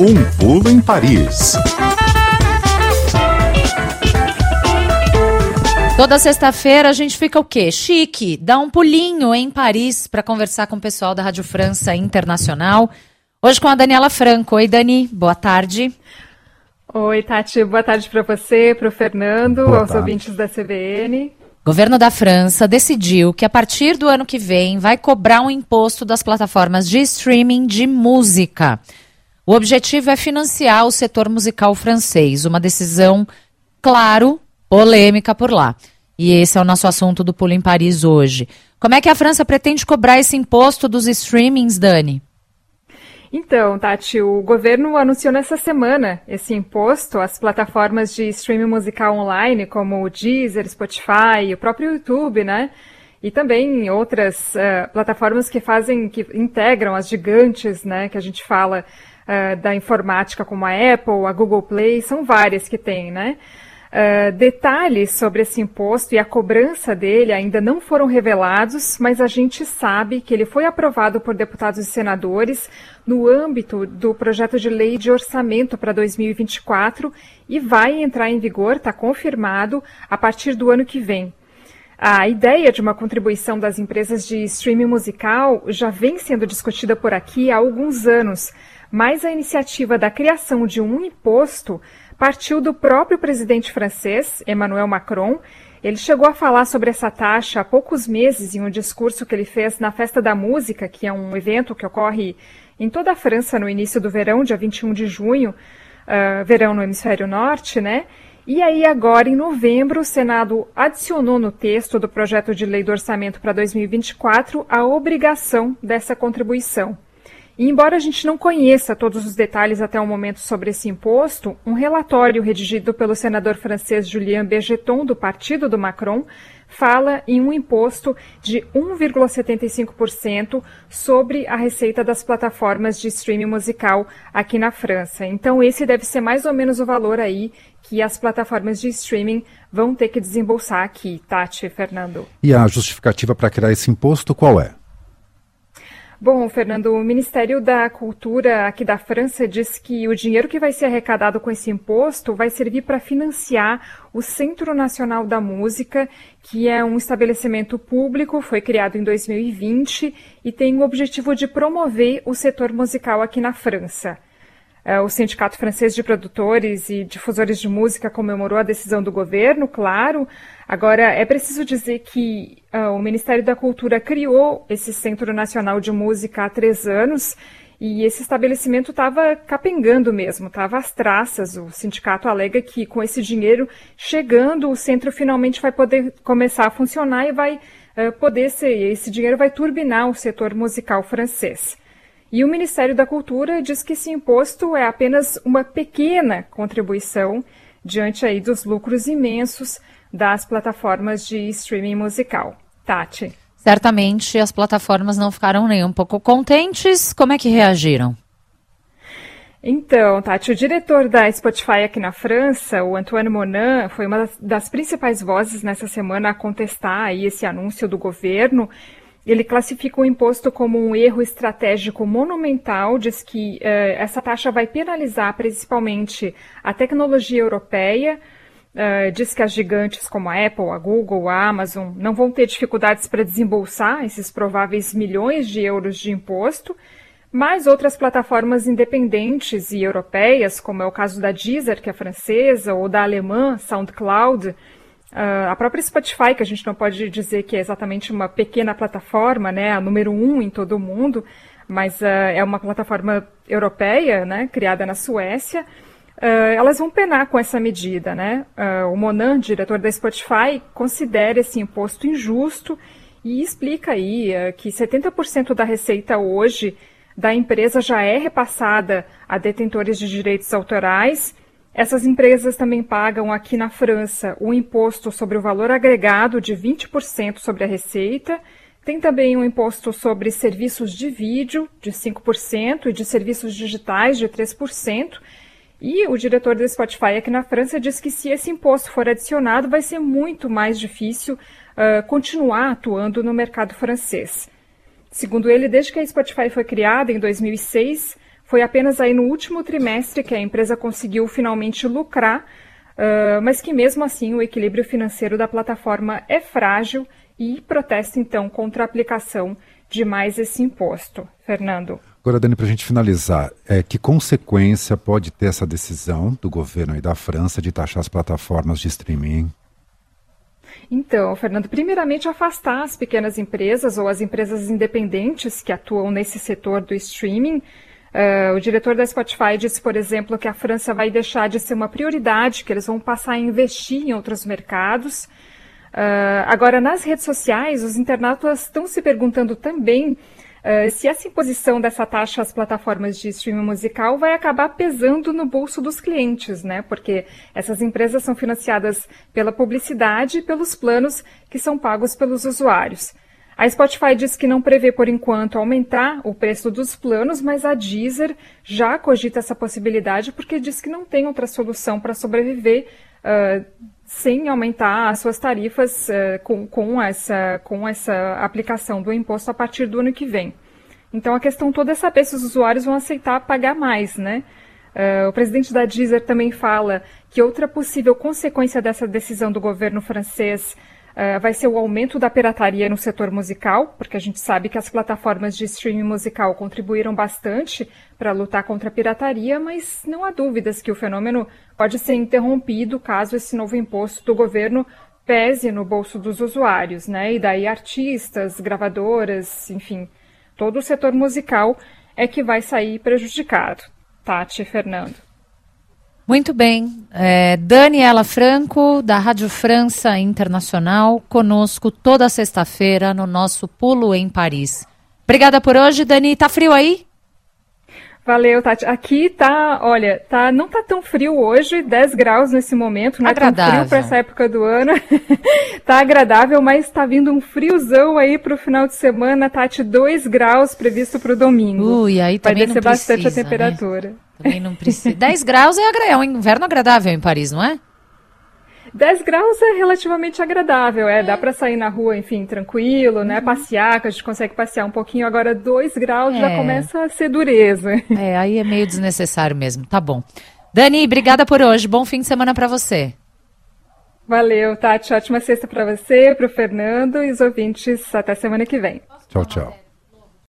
Um pulo em Paris. Toda sexta-feira a gente fica o quê? Chique, dá um pulinho em Paris para conversar com o pessoal da Rádio França Internacional. Hoje com a Daniela Franco. Oi, Dani, boa tarde. Oi, Tati, boa tarde para você, para o Fernando, boa aos tarde. ouvintes da CBN. Governo da França decidiu que a partir do ano que vem vai cobrar um imposto das plataformas de streaming de música. O objetivo é financiar o setor musical francês, uma decisão, claro, polêmica por lá. E esse é o nosso assunto do Pulo em Paris hoje. Como é que a França pretende cobrar esse imposto dos streamings, Dani? Então, Tati, o governo anunciou nessa semana esse imposto às plataformas de streaming musical online, como o Deezer, Spotify, o próprio YouTube, né? E também outras uh, plataformas que fazem, que integram as gigantes, né? Que a gente fala uh, da informática, como a Apple, a Google Play, são várias que tem, né? Uh, detalhes sobre esse imposto e a cobrança dele ainda não foram revelados, mas a gente sabe que ele foi aprovado por deputados e senadores no âmbito do projeto de lei de orçamento para 2024 e vai entrar em vigor, está confirmado, a partir do ano que vem. A ideia de uma contribuição das empresas de streaming musical já vem sendo discutida por aqui há alguns anos, mas a iniciativa da criação de um imposto partiu do próprio presidente francês, Emmanuel Macron. Ele chegou a falar sobre essa taxa há poucos meses em um discurso que ele fez na Festa da Música, que é um evento que ocorre em toda a França no início do verão, dia 21 de junho, uh, verão no hemisfério norte, né? E aí, agora, em novembro, o Senado adicionou no texto do projeto de lei do orçamento para 2024 a obrigação dessa contribuição. E embora a gente não conheça todos os detalhes até o momento sobre esse imposto, um relatório redigido pelo senador francês Julien Bergeton, do partido do Macron, fala em um imposto de 1,75% sobre a receita das plataformas de streaming musical aqui na França. Então, esse deve ser mais ou menos o valor aí que as plataformas de streaming vão ter que desembolsar aqui, Tati, Fernando. E a justificativa para criar esse imposto qual é? Bom, Fernando, o Ministério da Cultura aqui da França diz que o dinheiro que vai ser arrecadado com esse imposto vai servir para financiar o Centro Nacional da Música, que é um estabelecimento público, foi criado em 2020 e tem o objetivo de promover o setor musical aqui na França. É, o Sindicato Francês de Produtores e Difusores de Música comemorou a decisão do governo, claro. Agora, é preciso dizer que uh, o Ministério da Cultura criou esse Centro Nacional de Música há três anos e esse estabelecimento estava capengando mesmo, estava às traças. O sindicato alega que com esse dinheiro chegando, o centro finalmente vai poder começar a funcionar e vai uh, poder ser, esse dinheiro vai turbinar o setor musical francês. E o Ministério da Cultura diz que esse imposto é apenas uma pequena contribuição diante aí dos lucros imensos das plataformas de streaming musical. Tati. Certamente as plataformas não ficaram nem um pouco contentes. Como é que reagiram? Então, Tati, o diretor da Spotify aqui na França, o Antoine Monin, foi uma das principais vozes nessa semana a contestar aí esse anúncio do governo ele classifica o imposto como um erro estratégico monumental, diz que eh, essa taxa vai penalizar principalmente a tecnologia europeia, Uh, diz que as gigantes como a Apple, a Google, a Amazon não vão ter dificuldades para desembolsar esses prováveis milhões de euros de imposto, mas outras plataformas independentes e europeias, como é o caso da Deezer, que é francesa, ou da alemã SoundCloud, Uh, a própria Spotify, que a gente não pode dizer que é exatamente uma pequena plataforma, né, a número um em todo o mundo, mas uh, é uma plataforma europeia, né, criada na Suécia, uh, elas vão penar com essa medida, né? o Monan, diretor da Spotify, considera esse imposto injusto e explica aí que 70% da receita hoje da empresa já é repassada a detentores de direitos autorais essas empresas também pagam aqui na França o imposto sobre o valor agregado de 20% sobre a receita. Tem também um imposto sobre serviços de vídeo de 5% e de serviços digitais de 3%. E o diretor do Spotify aqui na França diz que se esse imposto for adicionado, vai ser muito mais difícil uh, continuar atuando no mercado francês. Segundo ele, desde que a Spotify foi criada em 2006, Foi apenas aí no último trimestre que a empresa conseguiu finalmente lucrar, uh, mas que mesmo assim o equilíbrio financeiro da plataforma é frágil e protesta então contra a aplicação de mais esse imposto. Fernando. Agora, Dani, para a gente finalizar, é, que consequência pode ter essa decisão do governo e da França de taxar as plataformas de streaming? Então, Fernando, primeiramente afastar as pequenas empresas ou as empresas independentes que atuam nesse setor do streaming. Uh, o diretor da Spotify disse, por exemplo, que a França vai deixar de ser uma prioridade, que eles vão passar a investir em outros mercados. Uh, agora, nas redes sociais, os internautas estão se perguntando também uh, se essa imposição dessa taxa às plataformas de streaming musical vai acabar pesando no bolso dos clientes, né? Porque essas empresas são financiadas pela publicidade e pelos planos que são pagos pelos usuários. A Spotify diz que não prevê, por enquanto, aumentar o preço dos planos, mas a Deezer já cogita essa possibilidade porque diz que não tem outra solução para sobreviver uh, sem aumentar as suas tarifas uh, com, com, essa, com essa aplicação do imposto a partir do ano que vem. Então a questão toda é saber se os usuários vão aceitar pagar mais, né? Uh, o presidente da Deezer também fala que outra possível consequência dessa decisão do governo francês uh, vai ser o aumento da pirataria no setor musical, porque a gente sabe que as plataformas de streaming musical contribuíram bastante para lutar contra a pirataria, mas não há dúvidas que o fenômeno pode ser interrompido caso esse novo imposto do governo pese no bolso dos usuários, né? E daí artistas, gravadoras, enfim, todo o setor musical é que vai sair prejudicado. Tati Fernando. Muito bem. É, Daniela Franco, da Rádio França Internacional, conosco toda sexta-feira no nosso Pulo em Paris. Obrigada por hoje, Dani. Tá frio aí? Valeu, Tati. Aqui tá, olha, tá, não tá tão frio hoje, 10 graus nesse momento, não agradável. é tão frio para essa época do ano. tá agradável, mas tá vindo um friozão aí pro final de semana, Tati, 2 graus previsto pro domingo. Ui, aí também Vai descer precisa, bastante a né? temperatura. Né? Também não precisa. 10 graus é, é um inverno agradável em Paris, não é? 10 graus é relativamente agradável, é, dá para sair na rua, enfim, tranquilo, né, uhum. passear, que a gente consegue passear um pouquinho, agora 2 graus é. já começa a ser dureza. É, aí é meio desnecessário mesmo, tá bom. Dani, obrigada por hoje, bom fim de semana para você. Valeu, Tati, ótima sexta para você, para o Fernando e os ouvintes, até semana que vem. Tchau, tchau.